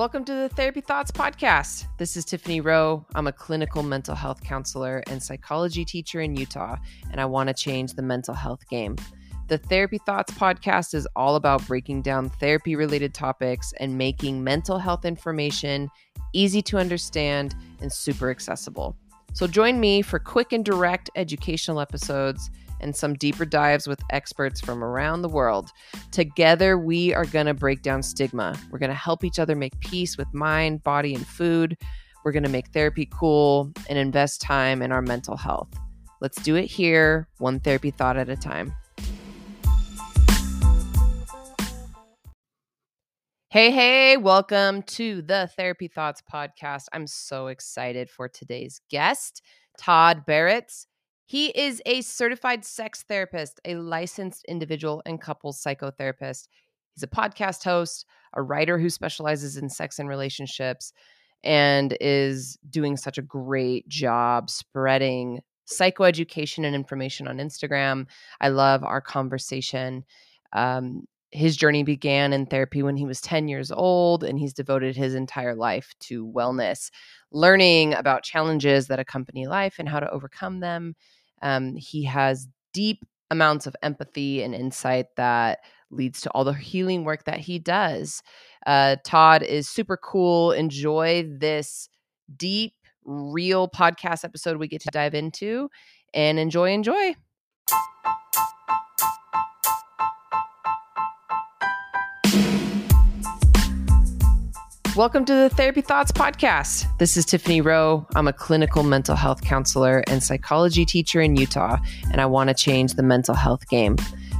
Welcome to the Therapy Thoughts Podcast. This is Tiffany Rowe. I'm a clinical mental health counselor and psychology teacher in Utah, and I want to change the mental health game. The Therapy Thoughts podcast is all about breaking down therapy related topics and making mental health information easy to understand and super accessible. So join me for quick and direct educational episodes and some deeper dives with experts from around the world. Together, we are going to break down stigma. We're going to help each other make peace with mind, body, and food. We're going to make therapy cool and invest time in our mental health. Let's do it here, one therapy thought at a time. Hey, hey, welcome to the Therapy Thoughts podcast. I'm so excited for today's guest, Todd Baratz. He is a certified sex therapist, a licensed individual and couples psychotherapist. He's a podcast host, a writer who specializes in sex and relationships, and is doing such a great job spreading psychoeducation and information on Instagram. I love our conversation. Um, his journey began in therapy when he was 10 years old, and he's devoted his entire life to wellness, learning about challenges that accompany life and how to overcome them um, he has deep amounts of empathy and insight that leads to all the healing work that he does. Uh, Todd is super cool. Enjoy this deep, real podcast episode we get to dive into and enjoy, enjoy. Welcome to the Therapy Thoughts Podcast. This is Tiffany Rowe. I'm a clinical mental health counselor and psychology teacher in Utah, and I want to change the mental health game.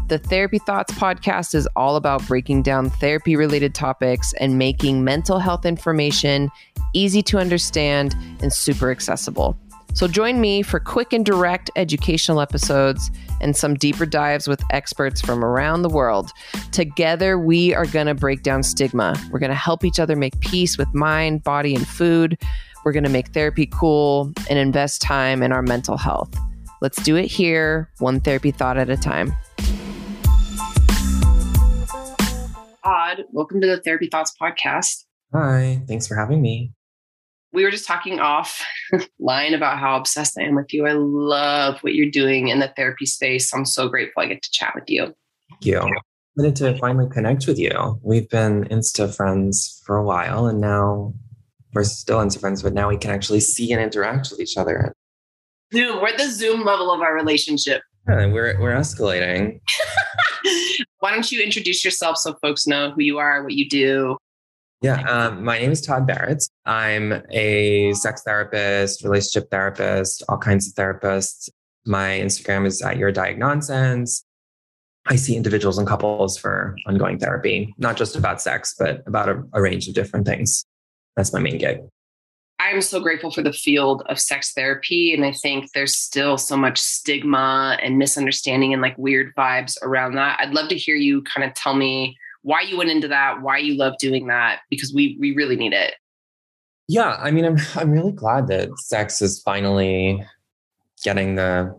The Therapy Thoughts podcast is all about breaking down therapy related topics and making mental health information easy to understand and super accessible. So join me for quick and direct educational episodes and some deeper dives with experts from around the world. Together, we are going to break down stigma. We're going to help each other make peace with mind, body, and food. We're going to make therapy cool and invest time in our mental health. Let's do it here, one therapy thought at a time. Todd, welcome to the Therapy Thoughts podcast. Hi, thanks for having me we were just talking off line about how obsessed I am with you. I love what you're doing in the therapy space. I'm so grateful I get to chat with you. Thank you. I wanted to finally connect with you. We've been Insta friends for a while and now we're still Insta friends, but now we can actually see and interact with each other. Zoom, we're at the Zoom level of our relationship. Yeah, we're, we're escalating. Why don't you introduce yourself so folks know who you are, what you do? Yeah, um, my name is Todd Baratz. I'm a sex therapist, relationship therapist, all kinds of therapists. My Instagram is at your diagnonsense. I see individuals and couples for ongoing therapy, not just about sex, but about a, a range of different things. That's my main gig. I'm so grateful for the field of sex therapy. And I think there's still so much stigma and misunderstanding and like weird vibes around that. I'd love to hear you kind of tell me why you went into that, why you love doing that, because we we really need it. Yeah, I mean, I'm I'm really glad that sex is finally getting the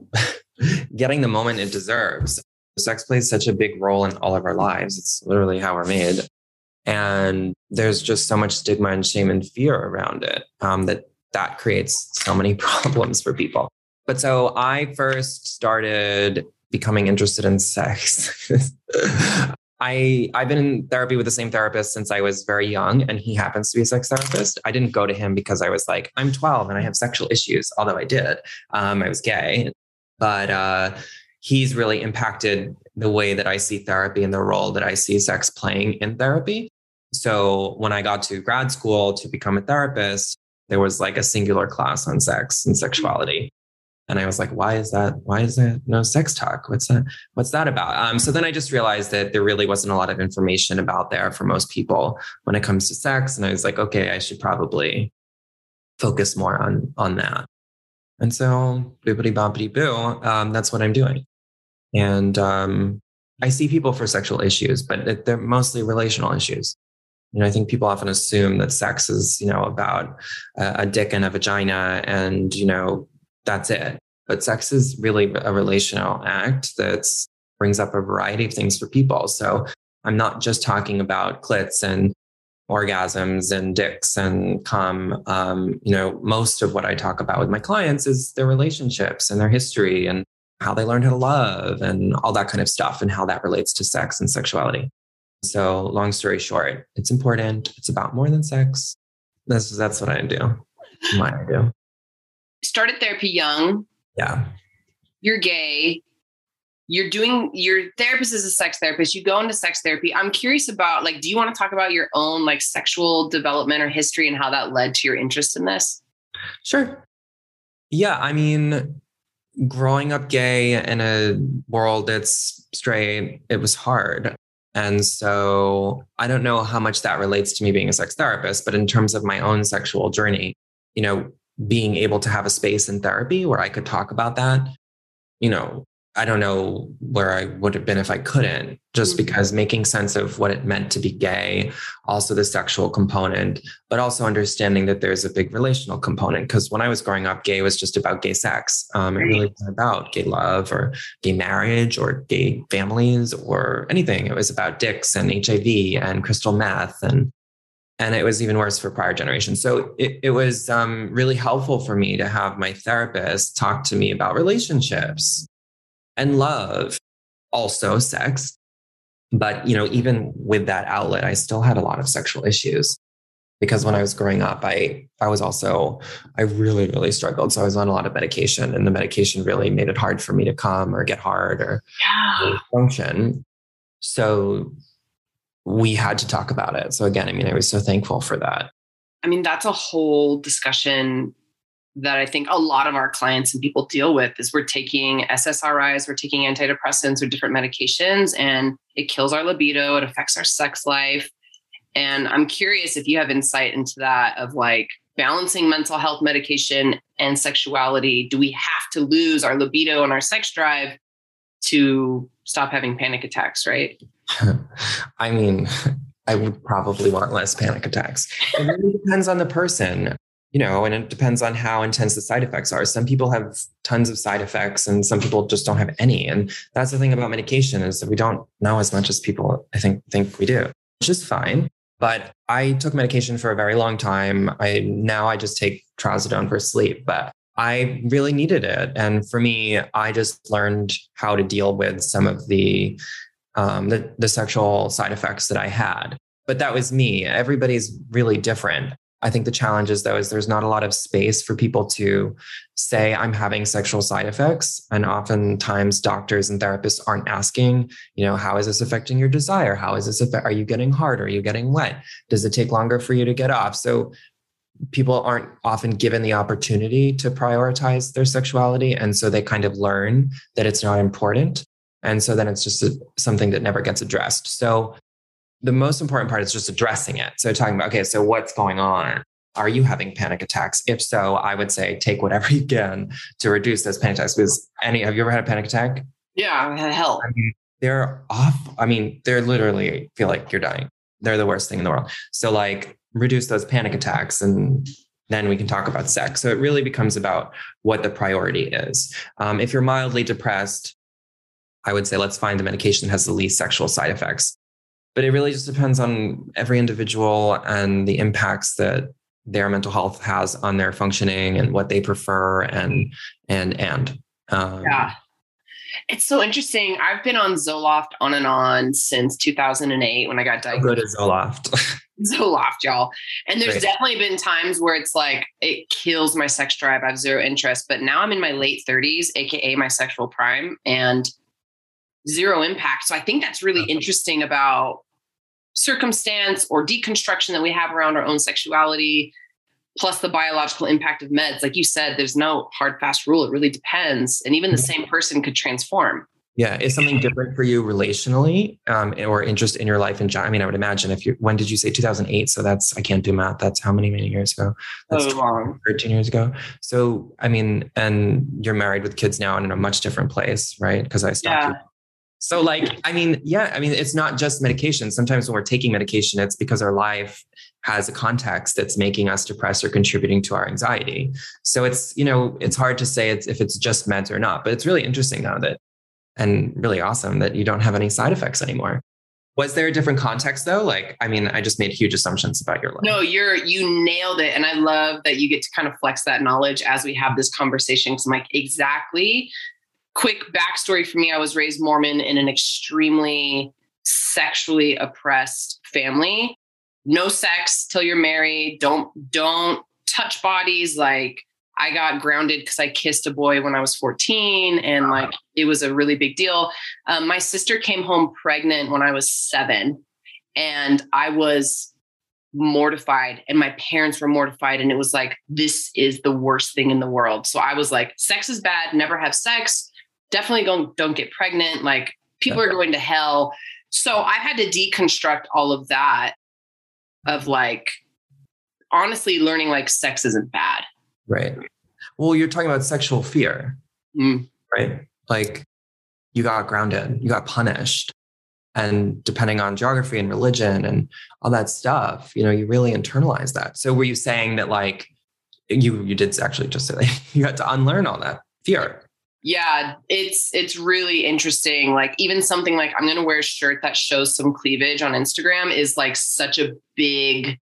getting the moment it deserves. Sex plays such a big role in all of our lives. It's literally how we're made, and there's just so much stigma and shame and fear around it um, that that creates so many problems for people. But so I first started becoming interested in sex I I've been in therapy with the same therapist since I was very young, and he happens to be a sex therapist. I didn't go to him because I was like, I'm 12 and I have sexual issues, although I did. Um, I was gay, but uh, he's really impacted the way that I see therapy and the role that I see sex playing in therapy. So when I got to grad school to become a therapist, there was like a singular class on sex and sexuality. And I was like, why is that? Why is there no sex talk? What's that? What's that about? Um, so then I just realized that there really wasn't a lot of information about there for most people when it comes to sex. And I was like, okay, I should probably focus more on on that. And so boopity boppity boo, um, that's what I'm doing. And um, I see people for sexual issues, but they're mostly relational issues. You know, I think people often assume that sex is, you know, about a, a dick and a vagina and, you know, that's it. But sex is really a relational act that brings up a variety of things for people. So I'm not just talking about clits and orgasms and dicks and come um, you know most of what i talk about with my clients is their relationships and their history and how they learned how to love and all that kind of stuff and how that relates to sex and sexuality. So long story short it's important. It's about more than sex. That's that's what i do. What i do started therapy young. Yeah. You're gay. You're doing your therapist is a sex therapist. You go into sex therapy. I'm curious about like do you want to talk about your own like sexual development or history and how that led to your interest in this? Sure. Yeah i mean growing up gay in a world that's straight it was hard. And so i don't know how much that relates to me being a sex therapist but in terms of my own sexual journey you know being able to have a space in therapy where i could talk about that you know I don't know where I would have been if I couldn't, just mm-hmm. because making sense of what it meant to be gay, also the sexual component, but also understanding that there's a big relational component. Because when I was growing up, gay was just about gay sex. Um, it really wasn't about gay love or gay marriage or gay families or anything. It was about dicks and HIV and crystal meth and and it was even worse for prior generations. So it, it was um, really helpful for me to have my therapist talk to me about relationships and love, also sex. But, you know, even with that outlet, I still had a lot of sexual issues because when I was growing up, I, I was also, I really, really struggled. So I was on a lot of medication and the medication really made it hard for me to come or get hard or yeah. function. So we had to talk about it. So again, I mean, I was so thankful for that. I mean, that's a whole discussion that I think a lot of our clients and people deal with is we're taking SSRIs, we're taking antidepressants or different medications, and it kills our libido, it affects our sex life. And I'm curious if you have insight into that of like balancing mental health medication and sexuality. Do we have to lose our libido and our sex drive to stop having panic attacks, right? I mean, I would probably want less panic attacks. It really depends on the person you know, and it depends on how intense the side effects are. Some people have tons of side effects and some people just don't have any. And that's the thing about medication is that we don't know as much as people I think think we do, which is fine. But I took medication for a very long time. I now I just take trazodone for sleep, but I really needed it. And for me, I just learned how to deal with some of the um, the, the sexual side effects that I had. But that was me. Everybody's really different. I think the challenge is though is there's not a lot of space for people to say I'm having sexual side effects and oftentimes doctors and therapists aren't asking, you know, how is this affecting your desire? How is this affect are you getting hard? Are you getting wet? Does it take longer for you to get off? So people aren't often given the opportunity to prioritize their sexuality and so they kind of learn that it's not important and so then it's just a, something that never gets addressed. So the most important part is just addressing it. So talking about, okay, so what's going on? Are you having panic attacks? If so, I would say take whatever you can to reduce those panic attacks. Because any, have you ever had a panic attack? Yeah, hell. I mean, they're off. I mean, they're literally feel like you're dying. They're the worst thing in the world. So like reduce those panic attacks and then we can talk about sex. So it really becomes about what the priority is. Um, if you're mildly depressed, I would say let's find the medication that has the least sexual side effects. But it really just depends on every individual and the impacts that their mental health has on their functioning and what they prefer and and and um, yeah. It's so interesting. I've been on zoloft on and on since 2008 when i got diagnosed good as zoloft? Zoloft y'all. And there's Great. definitely been times where it's like it kills my sex drive. I have zero interest. But now i'm in my late 30s aka my sexual prime. And zero impact. So I think that's really interesting about circumstance or deconstruction that we have around our own sexuality, plus the biological impact of meds. Like you said, there's no hard, fast rule. It really depends. And even the mm-hmm. same person could transform. Yeah. Is something different for you relationally um, or interest in your life in general? I mean, I would imagine if you, when did you say 2008? So that's, I can't do math. That's how many, many years ago? That's so long. 13 years ago. So, I mean, and you're married with kids now and in a much different place, right? Because I stopped yeah. So, like, I mean, yeah, I mean, it's not just medication. Sometimes when we're taking medication, it's because our life has a context that's making us depressed or contributing to our anxiety. So it's, you know, it's hard to say it's, if it's just meds or not, but it's really interesting now that, and really awesome that you don't have any side effects anymore. Was there a different context though? Like, I mean, I just made huge assumptions about your life. No, you're you nailed it. And I love that you get to kind of flex that knowledge as we have this conversation. Cause I'm like, exactly. Quick backstory for me. I was raised Mormon in an extremely sexually oppressed family. No sex till you're married. Don't don't touch bodies. Like I got grounded because I kissed a boy when I was 14, and like it was a really big deal. Um, my sister came home pregnant when I was seven, and I was mortified, and my parents were mortified, and it was like this is the worst thing in the world. So I was like, sex is bad. Never have sex. Definitely don't don't get pregnant. Like people are going to hell. So I had to deconstruct all of that of like honestly learning like sex isn't bad. Right. Well, you're talking about sexual fear, mm. right? Like you got grounded, you got punished. And depending on geography and religion and all that stuff, you know, you really internalize that. So were you saying that like you you did actually just say that you had to unlearn all that fear? Yeah, it's it's really interesting. Like even something like I'm going to wear a shirt that shows some cleavage on Instagram is like such a big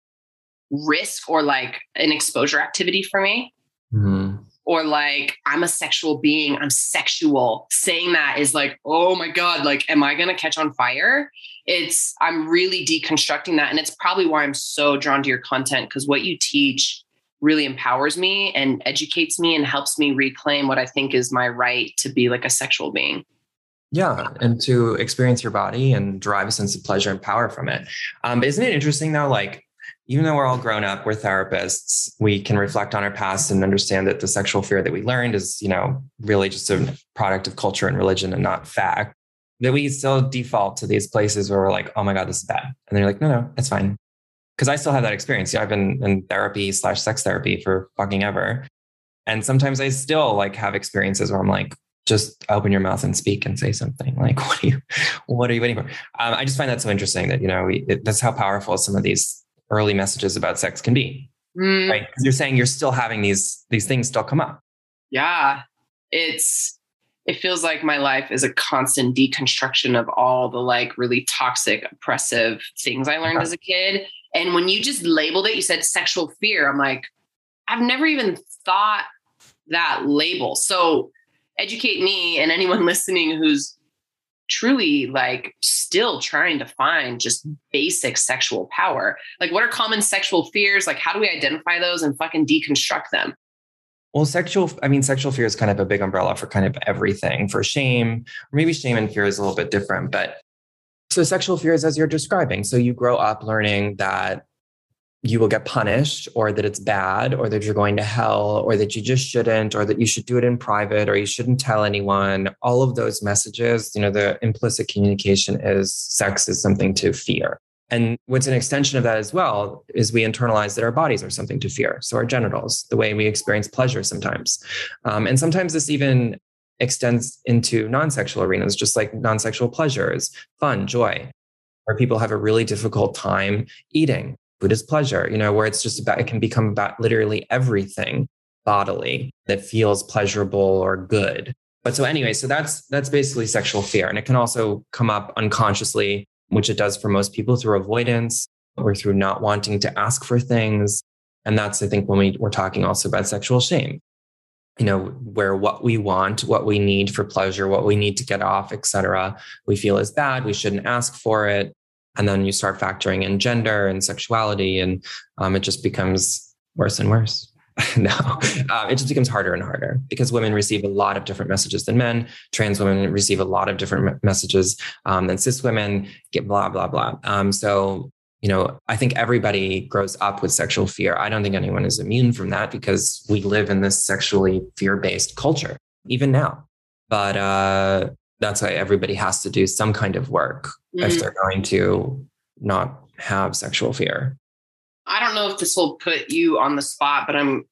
risk or like an exposure activity for me. Mm-hmm. Or like I'm a sexual being, I'm sexual. Saying that is like, oh my God, like, am I gonna catch on fire? It's I'm really deconstructing that. And it's probably why I'm so drawn to your content because what you teach really empowers me and educates me and helps me reclaim what I think is my right to be like a sexual being. Yeah, and to experience your body and derive a sense of pleasure and power from it. Um, isn't it interesting though? Like, even though we're all grown up, we're therapists, we can reflect on our past and understand that the sexual fear that we learned is, you know, really just a product of culture and religion and not fact. That we still default to these places where we're like, oh my God, this is bad. And they're like, no, no, it's fine because I still have that experience. Yeah, I've been in therapy slash sex therapy for fucking ever. And sometimes I still like have experiences where I'm like, just open your mouth and speak and say something. Like, what are you, what are you waiting for? Um, I just find that so interesting that, you know, we, it, that's how powerful some of these early messages about sex can be. Mm. Right. You're saying you're still having these, these things still come up. Yeah. It's, it feels like my life is a constant deconstruction of all the like really toxic, oppressive things I learned as a kid and when you just labeled it, you said sexual fear. I'm like, I've never even thought that label. So educate me and anyone listening who's truly like still trying to find just basic sexual power. Like, what are common sexual fears? Like, how do we identify those and fucking deconstruct them? Well, sexual, I mean, sexual fear is kind of a big umbrella for kind of everything. For shame, or maybe shame and fear is a little bit different, but so sexual fears as you're describing. So you grow up learning that you will get punished or that it's bad or that you're going to hell or that you just shouldn't or that you should do it in private or you shouldn't tell anyone. All of those messages you know the implicit communication is sex is something to fear. And what's an extension of that as well is we internalize that our bodies are something to fear. So our genitals the way we experience pleasure sometimes. Um, and sometimes this even extends into non-sexual arenas, just like non-sexual pleasures, fun, joy, where people have a really difficult time eating. Food is pleasure, you know, where it's just about, it can become about literally everything bodily that feels pleasurable or good. But so anyway, so that's that's basically sexual fear. And it can also come up unconsciously, which it does for most people through avoidance or through not wanting to ask for things. And that's, I think, when we, we're talking also about sexual shame you know where what we want what we need for pleasure what we need to get off etc we feel is bad we shouldn't ask for it. And then you start factoring in gender and sexuality and um, it just becomes worse and worse. No uh, it just becomes harder and harder because women receive a lot of different messages than men. Trans women receive a lot of different messages um, than cis women. Get blah blah blah. Um, so you know, I think everybody grows up with sexual fear. I don't think anyone is immune from that because we live in this sexually fear based culture, even now. But uh, that's why everybody has to do some kind of work mm-hmm. if they're going to not have sexual fear. I don't know if this will put you on the spot, but I'm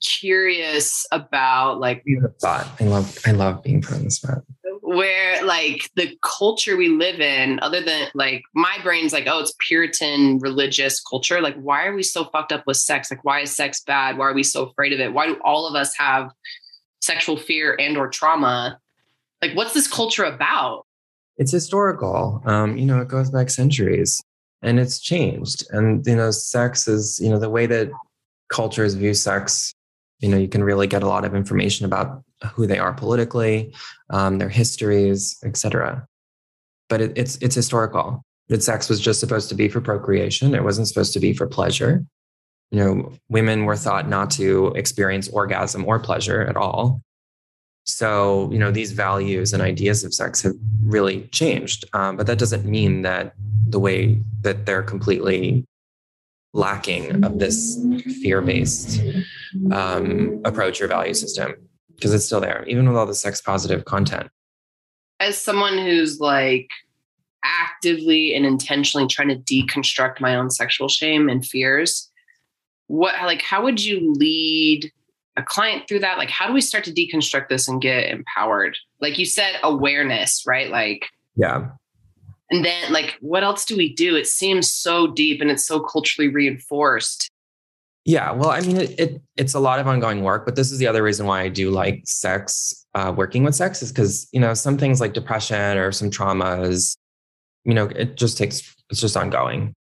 curious about like spot. I love I love being put on the spot where like the culture we live in, other than like my brain's like, oh, it's Puritan religious culture. Like, why are we so fucked up with sex? Like, why is sex bad? Why are we so afraid of it? Why do all of us have sexual fear and or trauma? Like, what's this culture about? it's historical. Um, you know, it goes back centuries and it's changed. And, you know, sex is, you know, the way that cultures view sex, you know, you can really get a lot of information about who they are politically, um, their histories, etc. But it, it's it's historical. That sex was just supposed to be for procreation. It wasn't supposed to be for pleasure. You know, women were thought not to experience orgasm or pleasure at all. So, you know, these values and ideas of sex have really changed. Um, but that doesn't mean that the way that they're completely lacking of this fear based um, approach or value system because it's still there, even with all the sex positive content. As someone who's like actively and intentionally trying to deconstruct my own sexual shame and fears, what like how would you lead a client through that? Like how do we start to deconstruct this and get empowered? Like you said, awareness, right? Like yeah and then, like, what else do we do? It seems so deep and it's so culturally reinforced. Yeah, well, I mean, it, it it's a lot of ongoing work, but this is the other reason why I do like sex, uh, working with sex, is because you know some things like depression or some traumas, you know, it just takes it's just ongoing.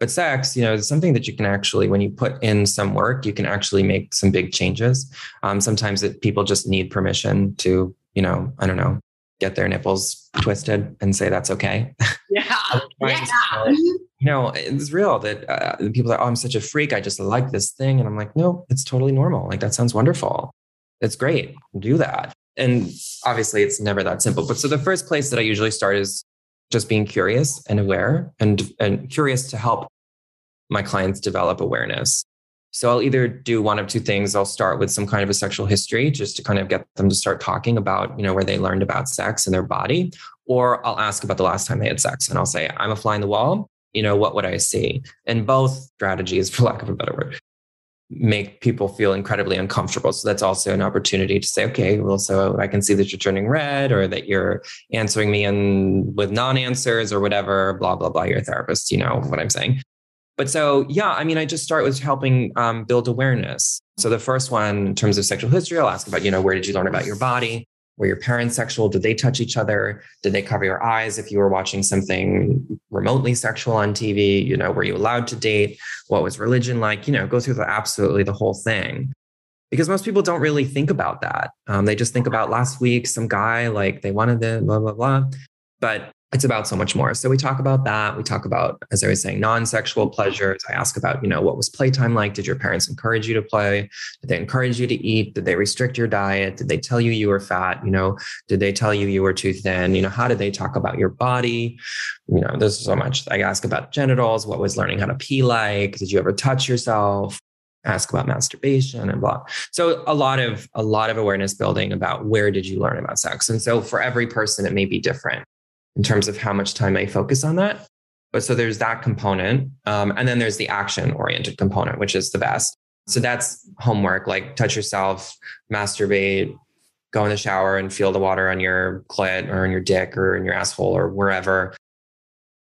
But sex, you know, is something that you can actually, when you put in some work, you can actually make some big changes. Um, sometimes it, people just need permission to, you know, I don't know, get their nipples twisted and say that's okay. Yeah. yeah. you know, it's real that uh, people are, oh, I'm such a freak. I just like this thing. And I'm like, no, it's totally normal. Like, that sounds wonderful. It's great. Do that. And obviously, it's never that simple. But so the first place that I usually start is just being curious and aware and, and curious to help my clients develop awareness. So I'll either do one of two things. I'll start with some kind of a sexual history just to kind of get them to start talking about, you know, where they learned about sex and their body. Or I'll ask about the last time they had sex and I'll say, I'm a fly in the wall. You know, what would I see? And both strategies, for lack of a better word, make people feel incredibly uncomfortable. So that's also an opportunity to say, okay, well, so I can see that you're turning red or that you're answering me in with non-answers or whatever, blah, blah, blah. You're a therapist, you know what I'm saying. But so, yeah, I mean, I just start with helping um, build awareness. So the first one, in terms of sexual history, I'll ask about, you know, where did you learn about your body? Were your parents sexual? Did they touch each other? Did they cover your eyes if you were watching something remotely sexual on TV? You know, were you allowed to date? What was religion like? You know, go through the absolutely the whole thing. Because most people don't really think about that. Um, they just think about last week, some guy like they wanted the blah blah blah. But it's about so much more. So we talk about that. We talk about, as I was saying, non-sexual pleasures. I ask about, you know, what was playtime like? Did your parents encourage you to play? Did they encourage you to eat? Did they restrict your diet? Did they tell you you were fat? You know, did they tell you you were too thin? You know, how did they talk about your body? You know, there's so much. I ask about genitals. What was learning how to pee like? Did you ever touch yourself? ask about masturbation and blah. So a lot of a lot of awareness building about where did you learn about sex. And so for every person it may be different in terms of how much time I focus on that. But so there's that component. Um, and then there's the action oriented component, which is the best. So that's homework like touch yourself, masturbate, go in the shower and feel the water on your clit or in your dick or in your asshole or wherever.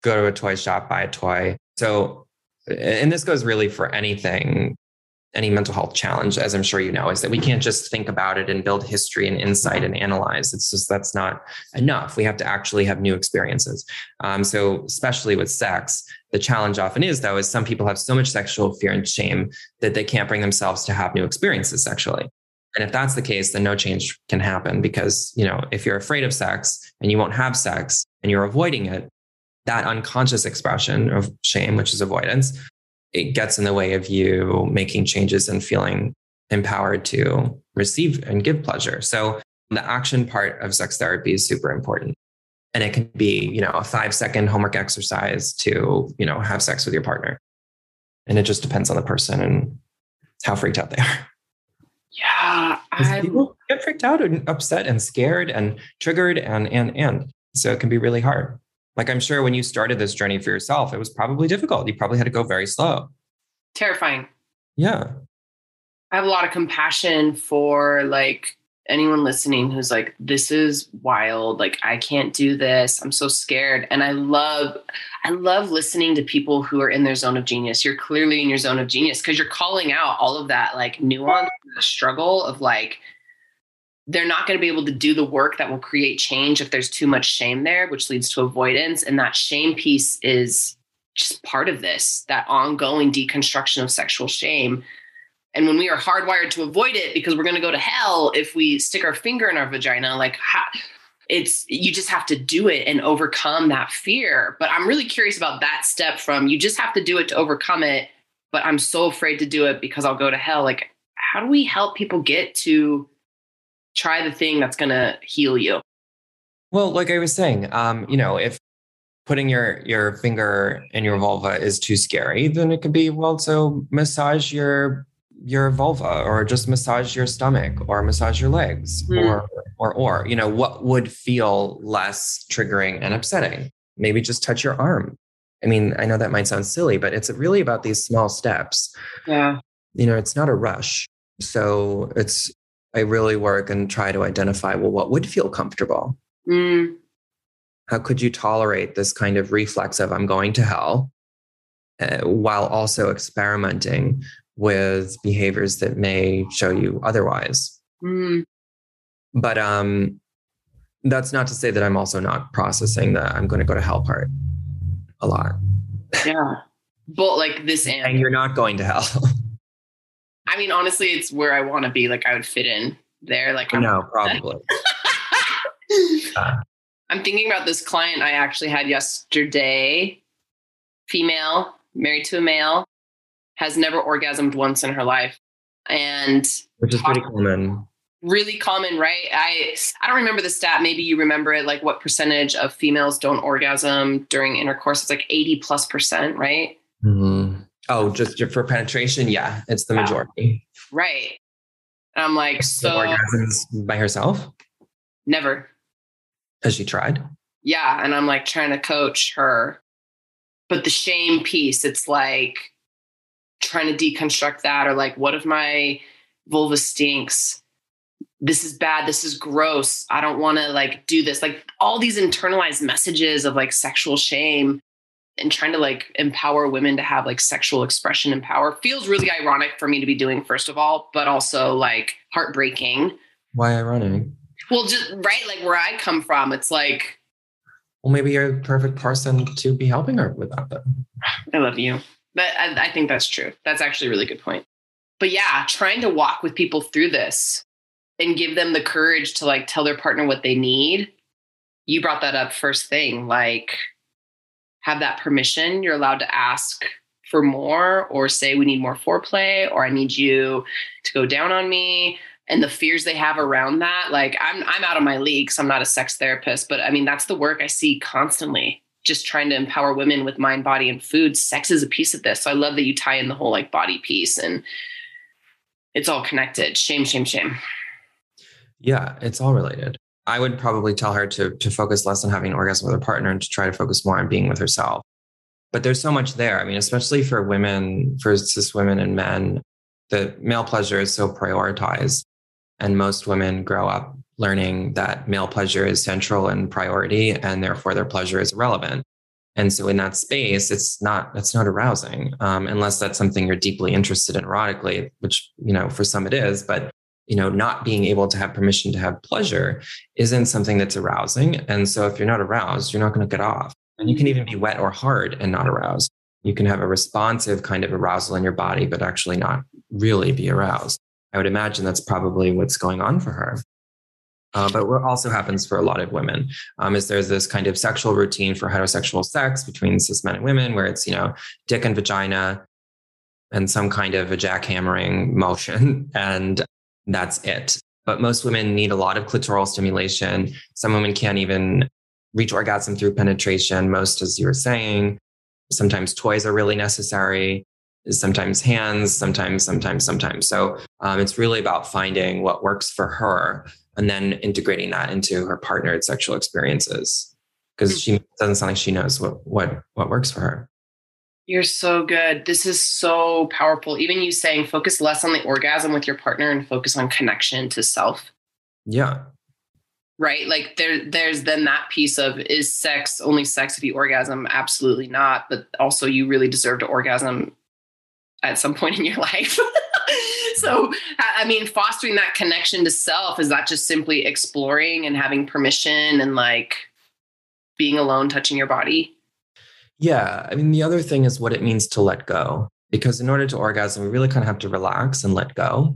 Go to a toy shop, buy a toy. So, and this goes really for anything any mental health challenge, as I'm sure you know, is that we can't just think about it and build history and insight and analyze. It's just that's not enough. We have to actually have new experiences. Um, so, especially with sex, the challenge often is, though, is some people have so much sexual fear and shame that they can't bring themselves to have new experiences sexually. And if that's the case, then no change can happen because, you know, if you're afraid of sex and you won't have sex and you're avoiding it, that unconscious expression of shame, which is avoidance, it gets in the way of you making changes and feeling empowered to receive and give pleasure. So the action part of sex therapy is super important. And it can be, you know, a five second homework exercise to, you know, have sex with your partner. And it just depends on the person and how freaked out they are. Yeah. People get freaked out and upset and scared and triggered and and and. So it can be really hard. Like I'm sure when you started this journey for yourself, it was probably difficult. You probably had to go very slow. Terrifying. Yeah. I have a lot of compassion for like anyone listening who's like, this is wild. Like, I can't do this. I'm so scared. And I love, I love listening to people who are in their zone of genius. You're clearly in your zone of genius because you're calling out all of that like nuance, the struggle of like they're not going to be able to do the work that will create change if there's too much shame there, which leads to avoidance. And that shame piece is just part of this, that ongoing deconstruction of sexual shame. And when we are hardwired to avoid it because we're going to go to hell if we stick our finger in our vagina, like it's you just have to do it and overcome that fear. But I'm really curious about that step from you just have to do it to overcome it, but I'm so afraid to do it because I'll go to hell. Like, how do we help people get to try the thing that's going to heal you. Well, like I was saying, um, you know, if putting your your finger in your vulva is too scary, then it could be well, so massage your your vulva or just massage your stomach or massage your legs mm. or or or you know what would feel less triggering and upsetting? Maybe just touch your arm. I mean i know that might sound silly but it's really about these small steps. Yeah. You know it's not a rush. So it's I really work and try to identify well, what would feel comfortable? Mm. How could you tolerate this kind of reflex of I'm going to hell uh, while also experimenting with behaviors that may show you otherwise? Mm. But um, that's not to say that I'm also not processing the I'm going to go to hell part a lot. Yeah. But like this and, and you're not going to hell. I mean, honestly, it's where I want to be. Like I would fit in there. Like I'm, no, probably. uh. I'm thinking about this client I actually had yesterday. Female, married to a male, has never orgasmed once in her life, and which is pretty common. Really common, right? I I don't remember the stat. Maybe you remember it. Like what percentage of females don't orgasm during intercourse? It's like eighty plus percent, right? Mm-hmm. Oh, just for penetration? Yeah, it's the majority. Right. And I'm like, so orgasms by herself? Never. Has she tried? Yeah. And I'm like trying to coach her. But the shame piece, it's like trying to deconstruct that or like, what if my vulva stinks? This is bad. This is gross. I don't want to like do this. Like all these internalized messages of like sexual shame and trying to like empower women to have like sexual expression and power feels really ironic for me to be doing first of all but also like heartbreaking. Why ironic? Well just right like where i come from it's like well maybe you're the perfect person to be helping her with that then i love you. But I, I think that's true. That's actually a really good point. But yeah trying to walk with people through this and give them the courage to like tell their partner what they need you brought that up first thing like have that permission. You're allowed to ask for more or say, we need more foreplay or I need you to go down on me. And the fears they have around that, like I'm I'm out of my league, so I'm not a sex therapist, but I mean that's the work I see constantly. Just trying to empower women with mind, body, and food. Sex is a piece of this. So I love that you tie in the whole like body piece and it's all connected. Shame, shame, shame. Yeah, it's all related. I would probably tell her to to focus less on having an orgasm with her partner and to try to focus more on being with herself. But there's so much there. I mean, especially for women, for cis women and men, the male pleasure is so prioritized. And most women grow up learning that male pleasure is central and priority, and therefore their pleasure is irrelevant. And so in that space, it's not it's not arousing um, unless that's something you're deeply interested in erotically, which you know for some it is. But you know, not being able to have permission to have pleasure isn't something that's arousing. And so if you're not aroused, you're not going to get off. And you can even be wet or hard and not aroused. You can have a responsive kind of arousal in your body, but actually not really be aroused. I would imagine that's probably what's going on for her. Uh, but what also happens for a lot of women um, is there's this kind of sexual routine for heterosexual sex between cis men and women, where it's you know dick and vagina, and some kind of a jackhammering motion, and that's it. But most women need a lot of clitoral stimulation. Some women can't even reach orgasm through penetration, most, as you were saying. Sometimes toys are really necessary, sometimes hands, sometimes, sometimes, sometimes. So um, it's really about finding what works for her and then integrating that into her partnered sexual experiences because she doesn't sound like she knows what what what works for her. You're so good. This is so powerful. Even you saying focus less on the orgasm with your partner and focus on connection to self. Yeah. Right? Like there there's then that piece of is sex only sex if you orgasm? Absolutely not. But also you really deserve to orgasm at some point in your life. so, I mean, fostering that connection to self is that just simply exploring and having permission and like being alone, touching your body? Yeah. I mean, the other thing is what it means to let go. Because in order to orgasm, we really kind of have to relax and let go.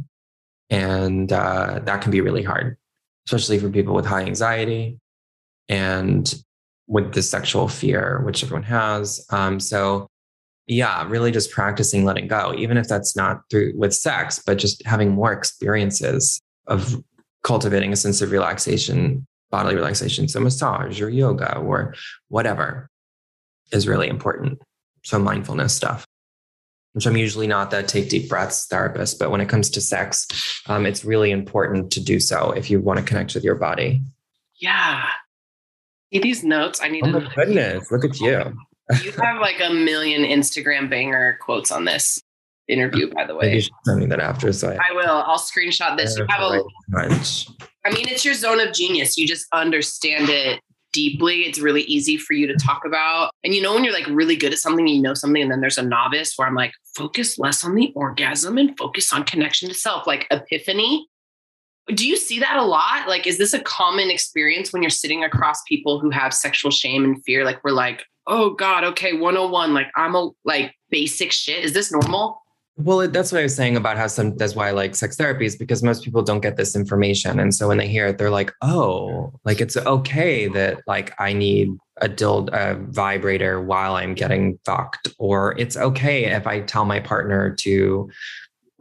And uh, that can be really hard, especially for people with high anxiety and with the sexual fear, which everyone has. Um, so, yeah, really just practicing letting go, even if that's not through with sex, but just having more experiences of cultivating a sense of relaxation, bodily relaxation. So, massage or yoga or whatever is really important. So, mindfulness stuff which I'm usually not the take deep breaths therapist, but when it comes to sex, um, it's really important to do so if you want to connect with your body. Yeah. See these notes. I need. Oh my goodness! Look at you. you have like a million Instagram banger quotes on this interview, by the way. Maybe you should send me that after. So I, I will. I'll screenshot this. You have a. Bunch. I mean, it's your zone of genius. You just understand it deeply, it's really easy for you to talk about. And you know, when you're like really good at something, you know something, and then there's a novice where I'm like, focus less on the orgasm and focus on connection to self, like epiphany. Do you see that a lot? Like, is this a common experience when you're sitting across people who have sexual shame and fear? Like, we're like, oh God, okay, 101, like I'm a like basic shit. Is this normal? Well, that's what I was saying about how some that's why I like sex therapy is because most people don't get this information. And so when they hear it, they're like, oh, like it's okay that like I need a dild a vibrator while I'm getting fucked. Or it's okay if I tell my partner to,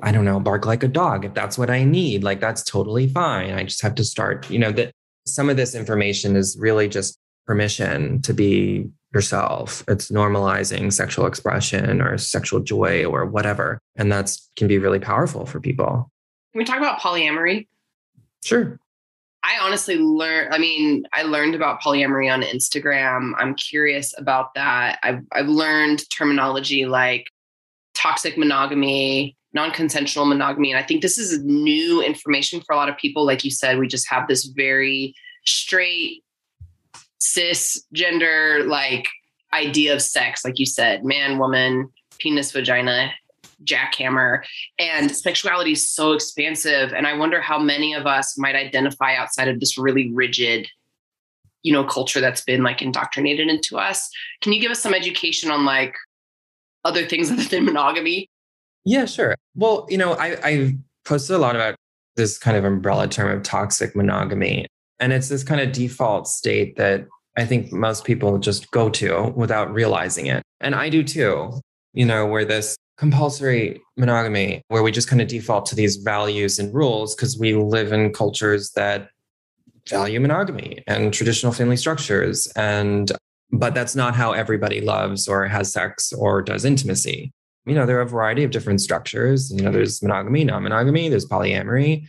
I don't know, bark like a dog. If that's what I need, like that's totally fine. I just have to start, you know, that some of this information is really just permission to be yourself. It's normalizing sexual expression or sexual joy or whatever. And that's can be really powerful for people. Can we talk about polyamory? Sure. I honestly learned, I mean, I learned about polyamory on Instagram. I'm curious about that. I've, I've learned terminology like toxic monogamy, non consensual monogamy. And I think this is new information for a lot of people. Like you said, we just have this very straight cisgender like idea of sex, like you said, man, woman, penis, vagina, jackhammer. And sexuality is so expansive. And I wonder how many of us might identify outside of this really rigid, you know, culture that's been like indoctrinated into us. Can you give us some education on like other things other than monogamy? Yeah, sure. Well, you know, I, I posted a lot about this kind of umbrella term of toxic monogamy. And it's this kind of default state that I think most people just go to without realizing it. And I do too, you know, where this compulsory monogamy, where we just kind of default to these values and rules because we live in cultures that value monogamy and traditional family structures. And, but that's not how everybody loves or has sex or does intimacy. You know, there are a variety of different structures. You know, there's monogamy, non monogamy, there's polyamory,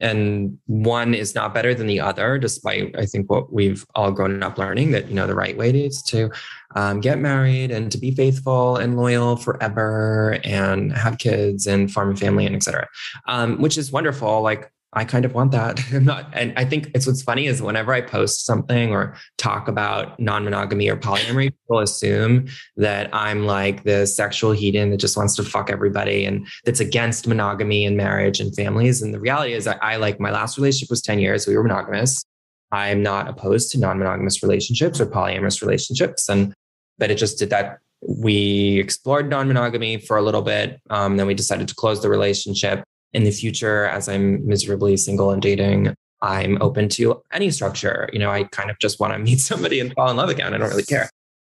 and one is not better than the other despite i think what we've all grown up learning that you know the right way is to um, get married and to be faithful and loyal forever and have kids and farm a family and etc um, which is wonderful. Like I kind of want that. I'm not, and I think it's what's funny is whenever I post something or talk about non-monogamy or polyamory, people assume that I'm like the sexual hedon that just wants to fuck everybody and that's against monogamy and marriage and families. And the reality is, I, I like my last relationship was 10 years. We were monogamous. I'm not opposed to non-monogamous relationships or polyamorous relationships, and but it just did that. We explored non-monogamy for a little bit. Um, then we decided to close the relationship in the future, as I'm miserably single and dating, I'm open to any structure. You know, I kind of just want to meet somebody and fall in love again. I don't really care.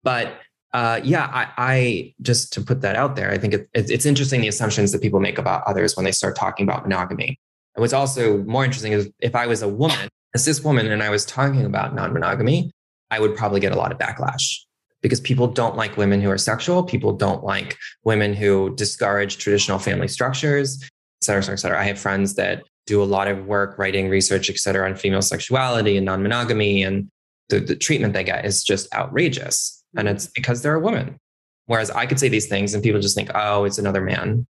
But uh, yeah, I, I, just to put that out there, I think it, it, it's interesting the assumptions that people make about others when they start talking about monogamy. And what's also more interesting is if I was a woman, a cis woman, and I was talking about non monogamy, I would probably get a lot of backlash because people don't like women who are sexual. People don't like women who discourage traditional family structures cetera, et cetera, et cetera. I have friends that do a lot of work writing research, et cetera, on female sexuality and non-monogamy. And the, the treatment they get is just outrageous. And it's mm-hmm. because they're a woman. Whereas I could say these things and people just think, oh, it's another man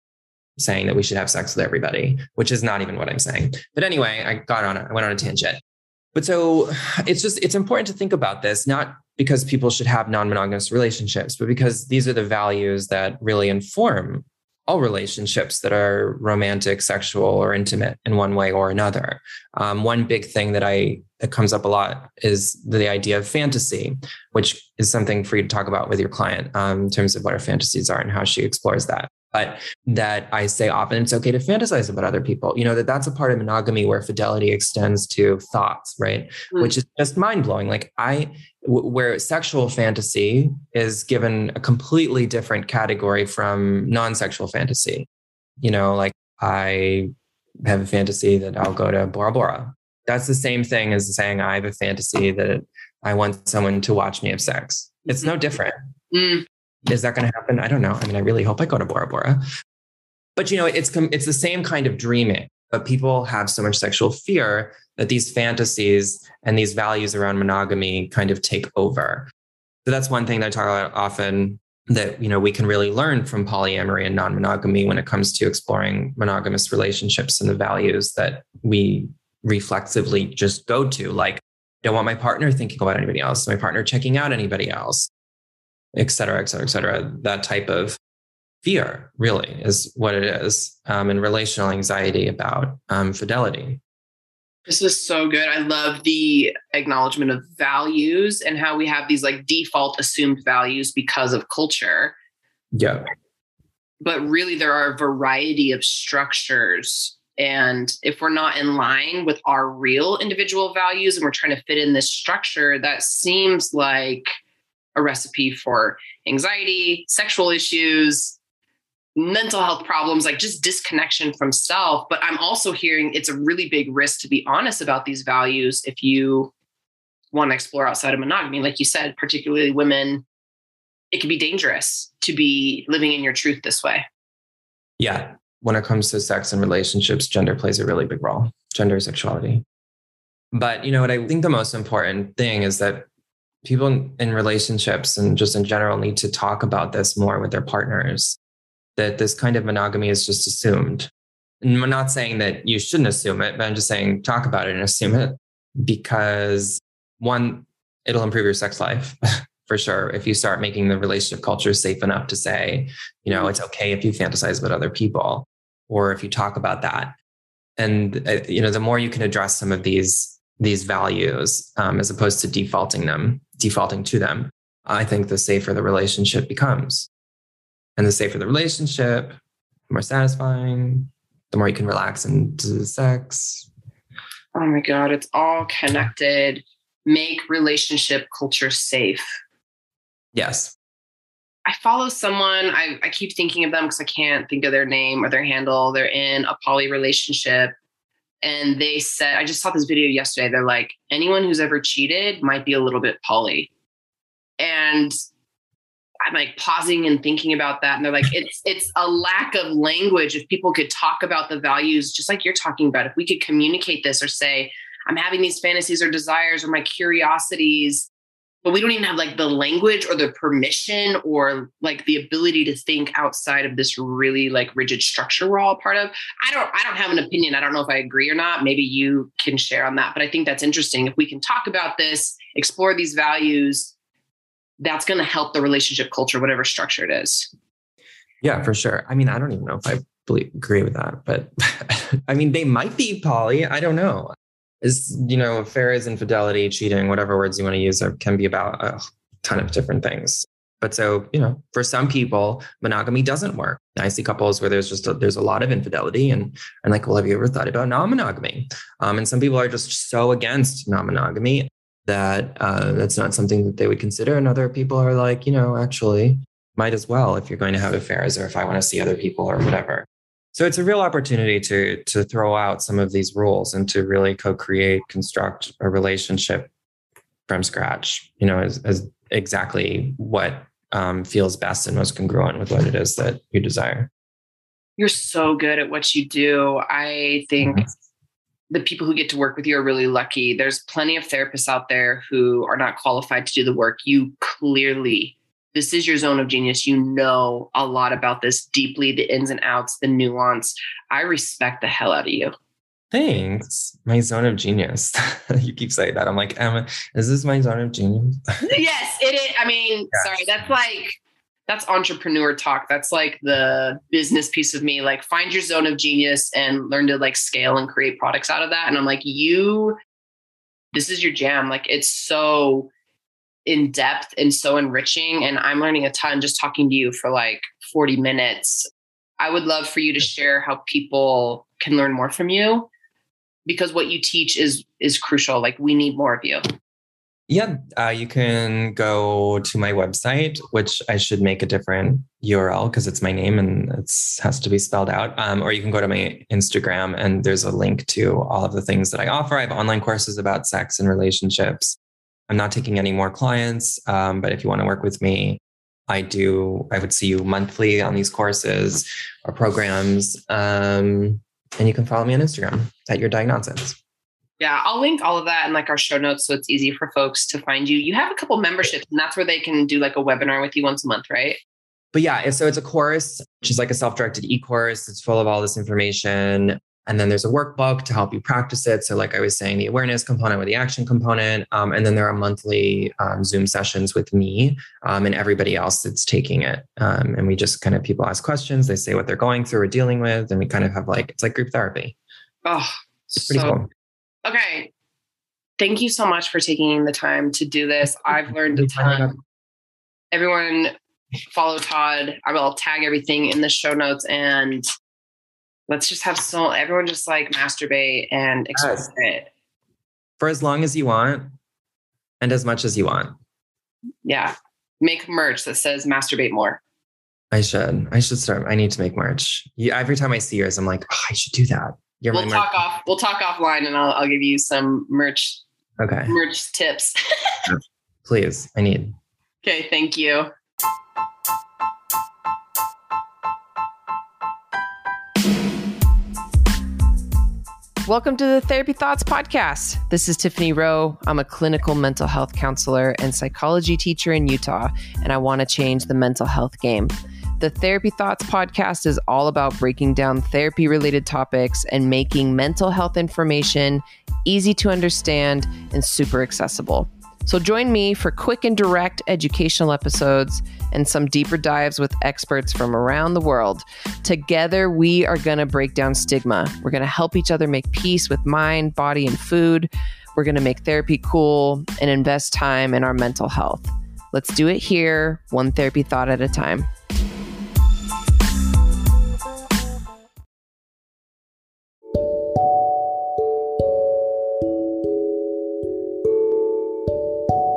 saying that we should have sex with everybody, which is not even what I'm saying. But anyway, I got on it. I went on a tangent. But so it's just, it's important to think about this, not because people should have non monogamous relationships, but because these are the values that really inform all relationships that are romantic, sexual, or intimate in one way or another. Um, one big thing that I that comes up a lot is the idea of fantasy, which is something for you to talk about with your client um, in terms of what her fantasies are and how she explores that but that I say often it's okay to fantasize about other people. You know, that that's a part of monogamy where fidelity extends to thoughts, right? Mm. Which is just mind blowing. Like, I, w- where sexual fantasy is given a completely different category from non sexual fantasy. You know, like I have a fantasy that I'll go to Bora Bora. That's the same thing as saying I have a fantasy that I want someone to watch me have sex. It's no mm-hmm. different. Mm. Is that going to happen? I don't know. I mean, I really hope I go to Bora Bora. But you know, it's it's the same kind of dreaming. But people have so much sexual fear that these fantasies and these values around monogamy kind of take over. So that's one thing that I talk about often that you know we can really learn from polyamory and non-monogamy when it comes to exploring monogamous relationships and the values that we reflexively just go to like don't want my partner thinking about anybody else my partner checking out anybody else et cetera, et cetera, et cetera. That type of fear really is what it is, um, and relational anxiety about um, fidelity. This is so good. I love the acknowledgement of values and how we have these like default assumed values because of culture. Yeah. But really, there are a variety of structures. And if we're not in line with our real individual values and we're trying to fit in this structure, that seems like a recipe for anxiety, sexual issues, mental health problems, like just disconnection from self. But I'm also hearing it's a really big risk to be honest about these values if you want to explore outside of monogamy. Like you said, particularly women, it can be dangerous to be living in your truth this way. Yeah. When it comes to sex and relationships, gender plays a really big role, gender, sexuality. But you know what I think the most important thing is that people in relationships and just in general need to talk about this more with their partners that this kind of monogamy is just assumed. And i'm not saying that you shouldn't assume it but i'm just saying talk about it and assume it because one it'll improve your sex life for sure if you start making the relationship culture safe enough to say you know it's okay if you fantasize about other people or if you talk about that. And uh, you know the more you can address some of these these values um, as opposed to defaulting them defaulting to them, I think the safer the relationship becomes. And the safer the relationship, the more satisfying, the more you can relax into sex. Oh my God, it's all connected. Make relationship culture safe. Yes. I follow someone, I, I keep thinking of them because I can't think of their name or their handle. They're in a poly relationship and they said i just saw this video yesterday they're like anyone who's ever cheated might be a little bit poly. And i'm like pausing and thinking about that and they're like it's it's a lack of language. If people could talk about the values just like you're talking about if we could communicate this or say i'm having these fantasies or desires or my curiosities but we don't even have like the language or the permission or like the ability to think outside of this really like rigid structure we're all part of. I don't i don't have an opinion. I don't know if i agree or not. Maybe you can share on that but i think that's interesting. If we can talk about this explore these values that's going to help the relationship culture whatever structure it is. Yeah for sure. I mean i don't even know if i believe, agree with that but i mean they might be poly i don't know is you know affairs infidelity cheating whatever words you want to use can be about a ton of different things. But so you know for some people monogamy doesn't work. I see couples where there's just a, there's a lot of infidelity and and like well have you ever thought about non-monogamy? Um, and some people are just so against non-monogamy that uh, that's not something that they would consider. And other people are like you know actually might as well if you're going to have affairs or if i want to see other people or whatever so it's a real opportunity to to throw out some of these rules and to really co-create, construct a relationship from scratch. You know, as, as exactly what um, feels best and most congruent with what it is that you desire. You're so good at what you do. I think mm-hmm. the people who get to work with you are really lucky. There's plenty of therapists out there who are not qualified to do the work you clearly this is your zone of genius. You know a lot about this deeply, the ins and outs, the nuance. I respect the hell out of you. Thanks. My zone of genius. you keep saying that. I'm like, Emma, is this my zone of genius? yes, it is. I mean, yes. sorry, that's like that's entrepreneur talk. That's like the business piece of me. Like find your zone of genius and learn to like scale and create products out of that. And I'm like, you, this is your jam. Like it's so in depth and so enriching. And I'm learning a ton just talking to you for like 40 minutes. I would love for you to share how people can learn more from you because what you teach is is crucial. Like we need more of you. Yeah, uh, you can go to my website, which I should make a different URL because it's my name and it has to be spelled out. Um, or you can go to my Instagram and there's a link to all of the things that I offer. I have online courses about sex and relationships. I'm not taking any more clients, um, but if you want to work with me, I do. I would see you monthly on these courses or programs, um, and you can follow me on Instagram at your diagnonsense. Yeah, I'll link all of that in like our show notes so it's easy for folks to find you. You have a couple memberships, and that's where they can do like a webinar with you once a month, right? But yeah, so it's a course, which is like a self directed e course. It's full of all this information. And then there's a workbook to help you practice it. So, like I was saying, the awareness component with the action component. Um, and then there are monthly um, Zoom sessions with me um, and everybody else that's taking it. Um, and we just kind of people ask questions, they say what they're going through or dealing with. And we kind of have like, it's like group therapy. Oh, it's pretty so, cool. Okay. Thank you so much for taking the time to do this. I've learned a ton. Everyone follow Todd. I will tag everything in the show notes and let's just have so everyone just like masturbate and express yes. it. For as long as you want and as much as you want. Yeah. Make merch that says masturbate more. I should. I should start. I need to make merch. Yeah, every time I see yours, I'm like, oh, I should do that. You're we'll talk off. We'll talk offline, and I'll I'll give you some merch. Okay. Merch tips. Please, I need. Okay. Thank you. Welcome to the Therapy Thoughts podcast. This is Tiffany Rowe. I'm a clinical mental health counselor and psychology teacher in Utah, and I want to change the mental health game. The Therapy Thoughts podcast is all about breaking down therapy related topics and making mental health information easy to understand and super accessible. So join me for quick and direct educational episodes and some deeper dives with experts from around the world. Together, we are going to break down stigma. We're going to help each other make peace with mind, body, and food. We're going to make therapy cool and invest time in our mental health. Let's do it here, one therapy thought at a time.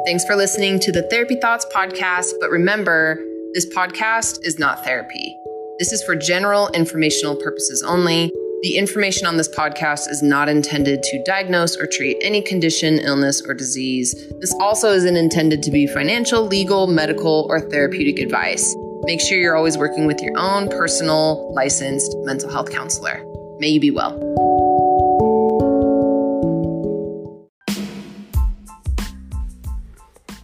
Thanks for listening to the Therapy Thoughts podcast. But remember, this podcast is not therapy. This is for general informational purposes only. The information on this podcast is not intended to diagnose or treat any condition, illness, or disease. This also isn't intended to be financial, legal, medical, or therapeutic advice. Make sure you're always working with your own personal, licensed mental health counselor. May you be well.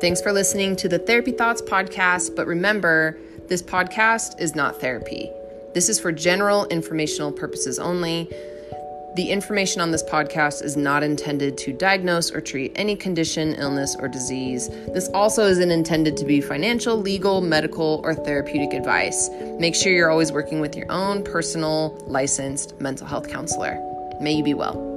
Thanks for listening to the Therapy Thoughts podcast. But remember, this podcast is not therapy. This is for general informational purposes only. The information on this podcast is not intended to diagnose or treat any condition, illness, or disease. This also isn't intended to be financial, legal, medical, or therapeutic advice. Make sure you're always working with your own personal, licensed mental health counselor. May you be well.